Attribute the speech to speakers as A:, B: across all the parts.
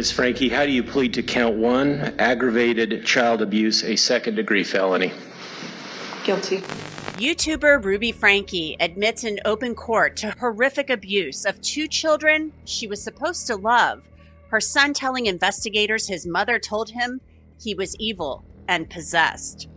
A: Ms. Franke, how do you plead to count one, aggravated child abuse, a second degree felony?
B: Guilty.
C: YouTuber Ruby Franke admits in open court to horrific abuse of two children she was supposed to love. Her son telling investigators his mother told him he was evil and possessed.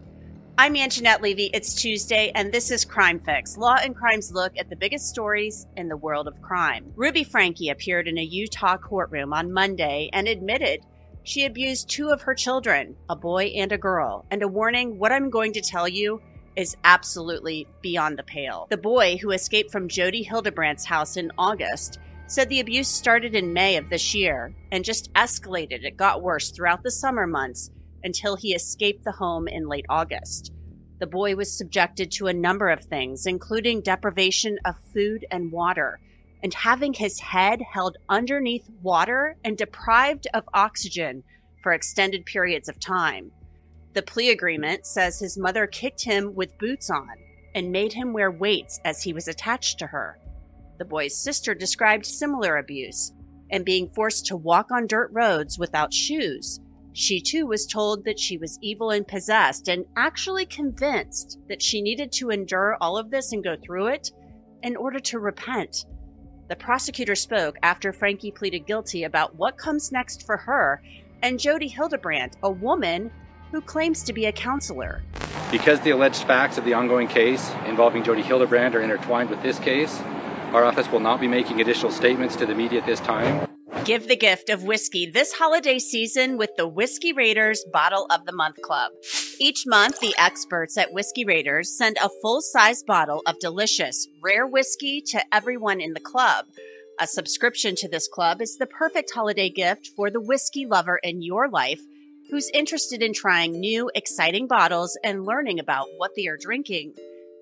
C: I'm Angenette Levy. It's Tuesday, and this is Crime Fix. Law and Crime's look at the biggest stories in the world of crime. Ruby Franke appeared in a Utah courtroom on Monday and admitted she abused two of her children, a boy and a girl. And a warning what I'm going to tell you is absolutely beyond the pale. The boy, who escaped from Jodi Hildebrandt's house in August, said the abuse started in May of this year and just escalated. It got worse throughout the summer months until he escaped the home in late August. The boy was subjected to a number of things, including deprivation of food and water, and having his head held underneath water and deprived of oxygen for extended periods of time. The plea agreement says his mother kicked him with boots on and made him wear weights as he was attached to her. The boy's sister described similar abuse and being forced to walk on dirt roads without shoes she too was told that she was evil and possessed, and actually convinced that she needed to endure all of this and go through it in order to repent. The prosecutor spoke after Franke pleaded guilty about what comes next for her and Jodi Hildebrandt, a woman who claims to be a counselor.
D: Because the alleged facts of the ongoing case involving Jodi Hildebrandt are intertwined with this case, our office will not be making additional statements to the media at this time.
C: Give the gift of whiskey this holiday season with the Whiskey Raiders Bottle of the Month Club. Each month, the experts at Whiskey Raiders send a full size bottle of delicious, rare whiskey to everyone in the club. A subscription to this club is the perfect holiday gift for the whiskey lover in your life who's interested in trying new, exciting bottles and learning about what they are drinking.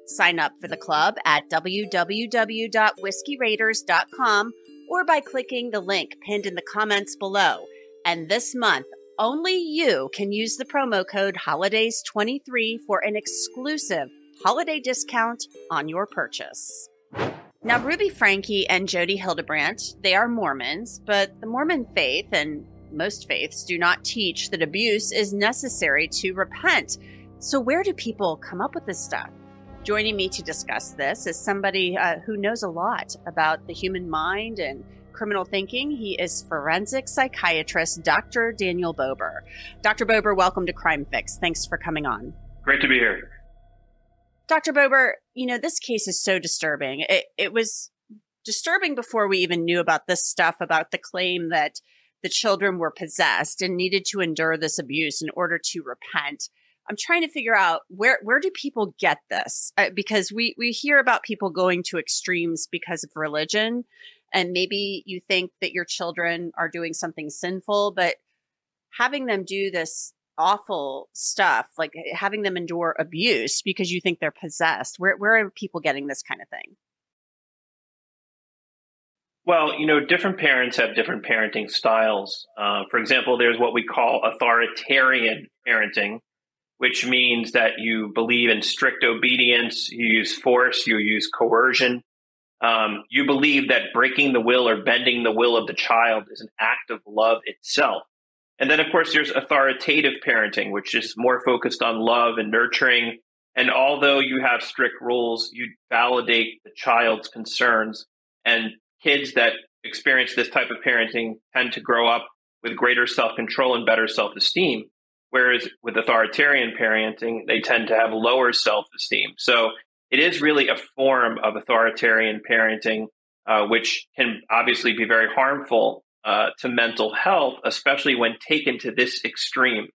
C: Sign up for the club at www.whiskeyraiders.com or by clicking the link pinned in the comments below. And this month, only you can use the promo code HOLIDAYS23 for an exclusive holiday discount on your purchase. Now, Ruby Franke and Jodi Hildebrandt, they are Mormons, but the Mormon faith and most faiths do not teach that abuse is necessary to repent. So, where do people come up with this stuff? Joining me to discuss this is somebody uh, who knows a lot about the human mind and criminal thinking. He is forensic psychiatrist Dr. Daniel Bober. Dr. Bober, welcome to Crime Fix. Thanks for coming on.
E: Great to be here.
C: Dr. Bober, you know, this case is so disturbing. It, it was disturbing before we even knew about this stuff, about the claim that the children were possessed and needed to endure this abuse in order to repent. I'm trying to figure out where where do people get this uh, because we we hear about people going to extremes because of religion and maybe you think that your children are doing something sinful but having them do this awful stuff like having them endure abuse because you think they're possessed where where are people getting this kind of thing
E: well, you know, different parents have different parenting styles. Uh, for example, there's what we call authoritarian parenting, which means that you believe in strict obedience, you use force, you use coercion. Um, you believe that breaking the will or bending the will of the child is an act of love itself. And then, of course, there's authoritative parenting, which is more focused on love and nurturing. And although you have strict rules, you validate the child's concerns. And kids that experience this type of parenting tend to grow up with greater self control and better self esteem. Whereas with authoritarian parenting, they tend to have lower self esteem. So it is really a form of authoritarian parenting, uh, which can obviously be very harmful uh, to mental health, especially when taken to this extreme.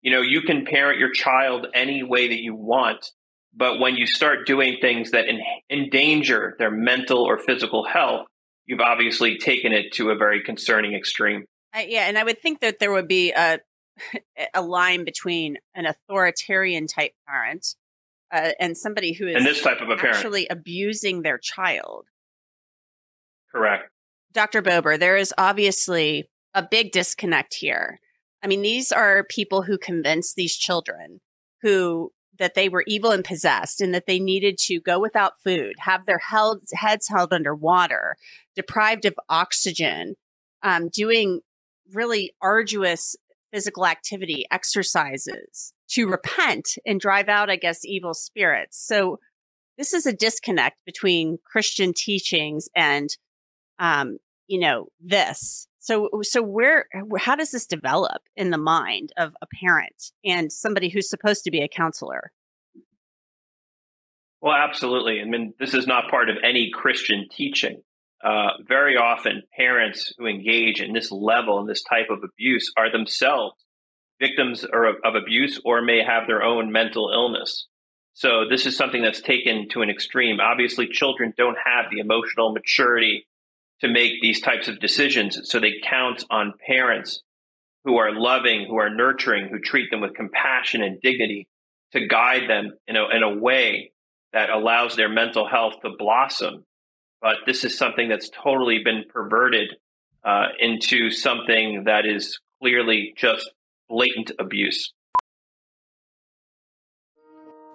E: You know, you can parent your child any way that you want, but when you start doing things that in, endanger their mental or physical health, you've obviously taken it to a very concerning extreme.
C: Uh, yeah, and I would think that there would be a a line between an authoritarian type parent uh, and somebody who is
E: and this type of a parent
C: actually abusing their child.
E: Correct.
C: Dr. Bober, there is obviously a big disconnect here. I mean, these are people who convinced these children who that they were evil and possessed and that they needed to go without food, have their held, heads held under water, deprived of oxygen, um, doing really arduous physical activity, exercises to repent and drive out, I guess, evil spirits. So this is a disconnect between Christian teachings and, um, you know, this. So, so where, how does this develop in the mind of a parent and somebody who's supposed to be a counselor?
E: Well, absolutely. I mean, this is not part of any Christian teaching. Uh, very often, parents who engage in this level and this type of abuse are themselves victims of, of abuse or may have their own mental illness. So this is something that's taken to an extreme. Obviously, children don't have the emotional maturity to make these types of decisions. So they count on parents who are loving, who are nurturing, who treat them with compassion and dignity to guide them in a, in a way that allows their mental health to blossom. But this is something that's totally been perverted uh, into something that is clearly just blatant abuse.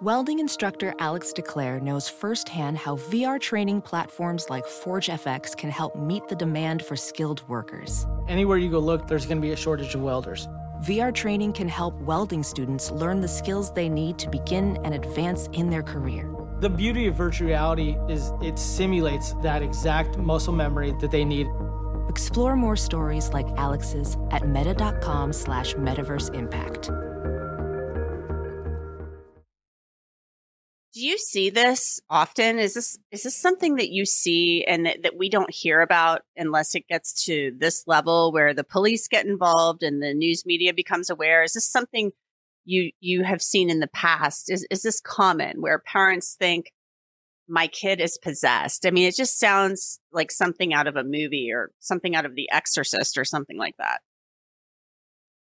B: Welding instructor Alex DeClaire knows firsthand how VR training platforms like ForgeFX can help meet the demand for skilled workers.
F: Anywhere you go look, there's going to be a shortage of welders.
B: VR training can help welding students learn the skills they need to begin and advance in their career.
F: The beauty of virtual reality is it simulates that exact muscle memory that they need.
B: Explore more stories like Alex's at meta.com slash metaverse impact.
C: Do you see this often? Is this is this something that you see and that, that we don't hear about unless it gets to this level where the police get involved and the news media becomes aware? Is this something you you have seen in the past? Is is this common where parents think my kid is possessed? I mean, it just sounds like something out of a movie or something out of The Exorcist or something like that.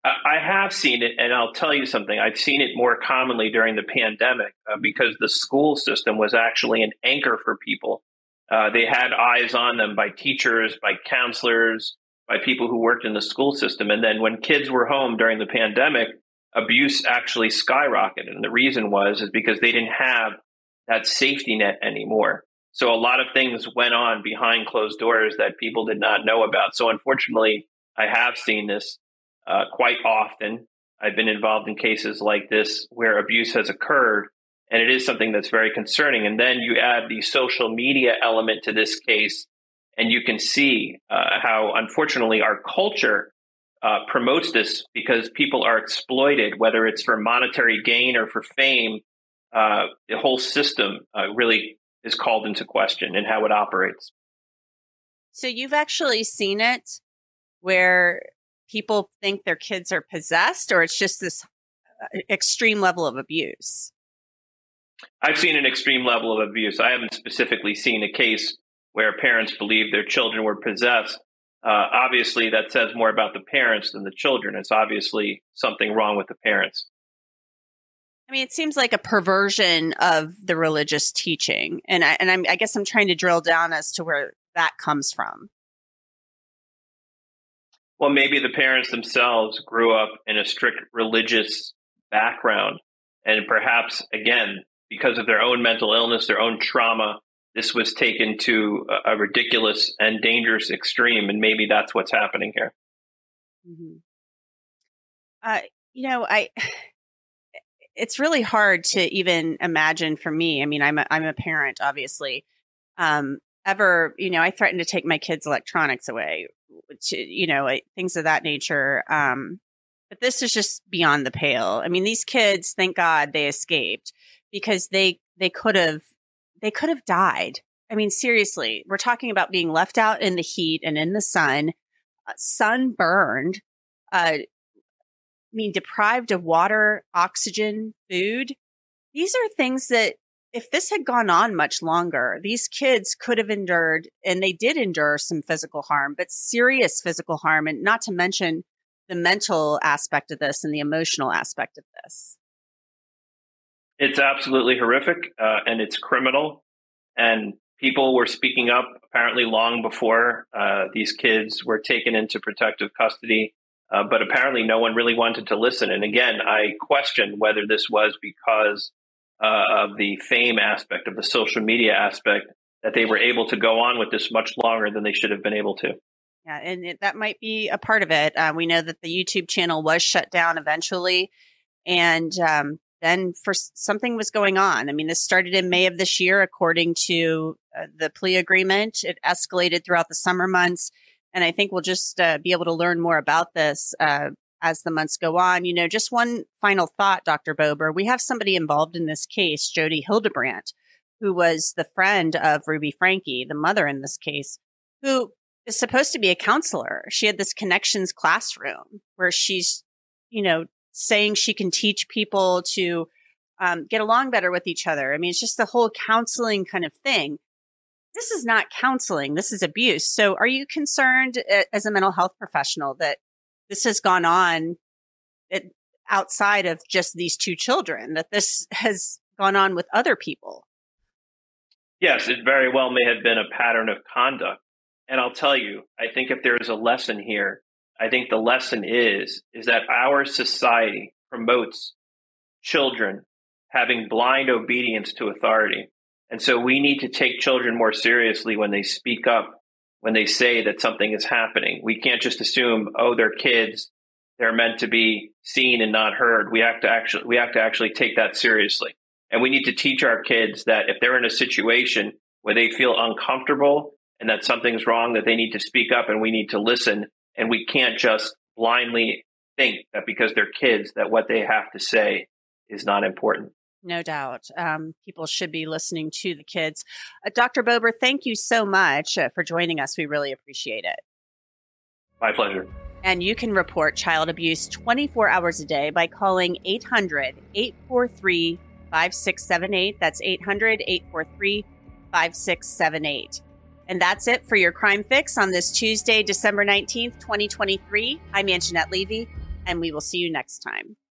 E: I have seen it, and I'll tell you something. I've seen it more commonly during the pandemic uh, because the school system was actually an anchor for people. Uh, they had eyes on them by teachers, by counselors, by people who worked in the school system. And then when kids were home during the pandemic, abuse actually skyrocketed. And the reason was is because they didn't have that safety net anymore. So a lot of things went on behind closed doors that people did not know about. So unfortunately, I have seen this uh, quite often. I've been involved in cases like this where abuse has occurred, and it is something that's very concerning. And then you add the social media element to this case, and you can see uh, how, unfortunately, our culture uh, promotes this because people are exploited, whether it's for monetary gain or for fame. Uh, the whole system uh, really is called into question and how it operates.
C: So you've actually seen it where people think their kids are possessed or it's just this uh, extreme level of abuse?
E: I've seen an extreme level of abuse. I haven't specifically seen a case where parents believe their children were possessed. Uh, obviously, that says more about the parents than the children. It's obviously something wrong with the parents.
C: I mean, it seems like a perversion of the religious teaching, and I and I'm, I guess I'm trying to drill down as to where that comes from
E: well, maybe the parents themselves grew up in a strict religious background. And perhaps, again, because of their own mental illness, their own trauma, this was taken to a, ridiculous and dangerous extreme. And maybe that's what's happening here.
C: Mm-hmm. Uh, you know, I. It's really hard to even imagine for me. I mean, I'm a, I'm a parent, obviously. Um, ever, you know, I threatened to take my kids' electronics away to, you know, things of that nature. Um, but this is just beyond the pale. I mean, these kids, thank God they escaped because they, they could have, they could have died. I mean, seriously, we're talking about being left out in the heat and in the sun, uh, sunburned, uh, I mean, deprived of water, oxygen, food. These are things that if this had gone on much longer, these kids could have endured, and they did endure some physical harm, but serious physical harm, and not to mention the mental aspect of this and the emotional aspect of this.
E: It's absolutely horrific uh, and it's criminal. And people were speaking up apparently long before uh, these kids were taken into protective custody. Uh, but apparently, no one really wanted to listen. And again, I question whether this was because uh, of the fame aspect, of the social media aspect, that they were able to go on with this much longer than they should have been able to.
C: Yeah, and it, that might be a part of it. Uh, we know that the YouTube channel was shut down eventually, and um, then for something was going on. I mean, this started in May of this year, according to uh, the plea agreement. It escalated throughout the summer months, and I think we'll just uh, be able to learn more about this uh, as the months go on. You know, just one final thought, Dr. Bober. We have somebody involved in this case, Jodi Hildebrandt, who was the friend of Ruby Franke, the mother in this case, who is supposed to be a counselor. She had this connections classroom where she's, you know, saying she can teach people to um, get along better with each other. I mean, it's just the whole counseling kind of thing. This is not counseling. This is abuse. So are you concerned as a mental health professional that this has gone on outside of just these two children, that this has gone on with other people?
E: Yes, it very well may have been a pattern of conduct. And I'll tell you, I think if there is a lesson here, I think the lesson is is that our society promotes children having blind obedience to authority. And so we need to take children more seriously when they speak up, when they say that something is happening. We can't just assume, oh, they're kids, they're meant to be seen and not heard. We have to actually we have to actually take that seriously. And we need to teach our kids that if they're in a situation where they feel uncomfortable and that something's wrong, that they need to speak up and we need to listen. And we can't just blindly think that because they're kids, that what they have to say is not important.
C: No doubt. Um, people should be listening to the kids. Uh, Dr. Bober, thank you so much uh, for joining us. We really appreciate it.
E: My pleasure.
C: And you can report child abuse 24 hours a day by calling 800 843 5678. That's 800 843 5678. And that's it for your crime fix on this Tuesday, December 19th, 2023. I'm Angenette Levy, and we will see you next time.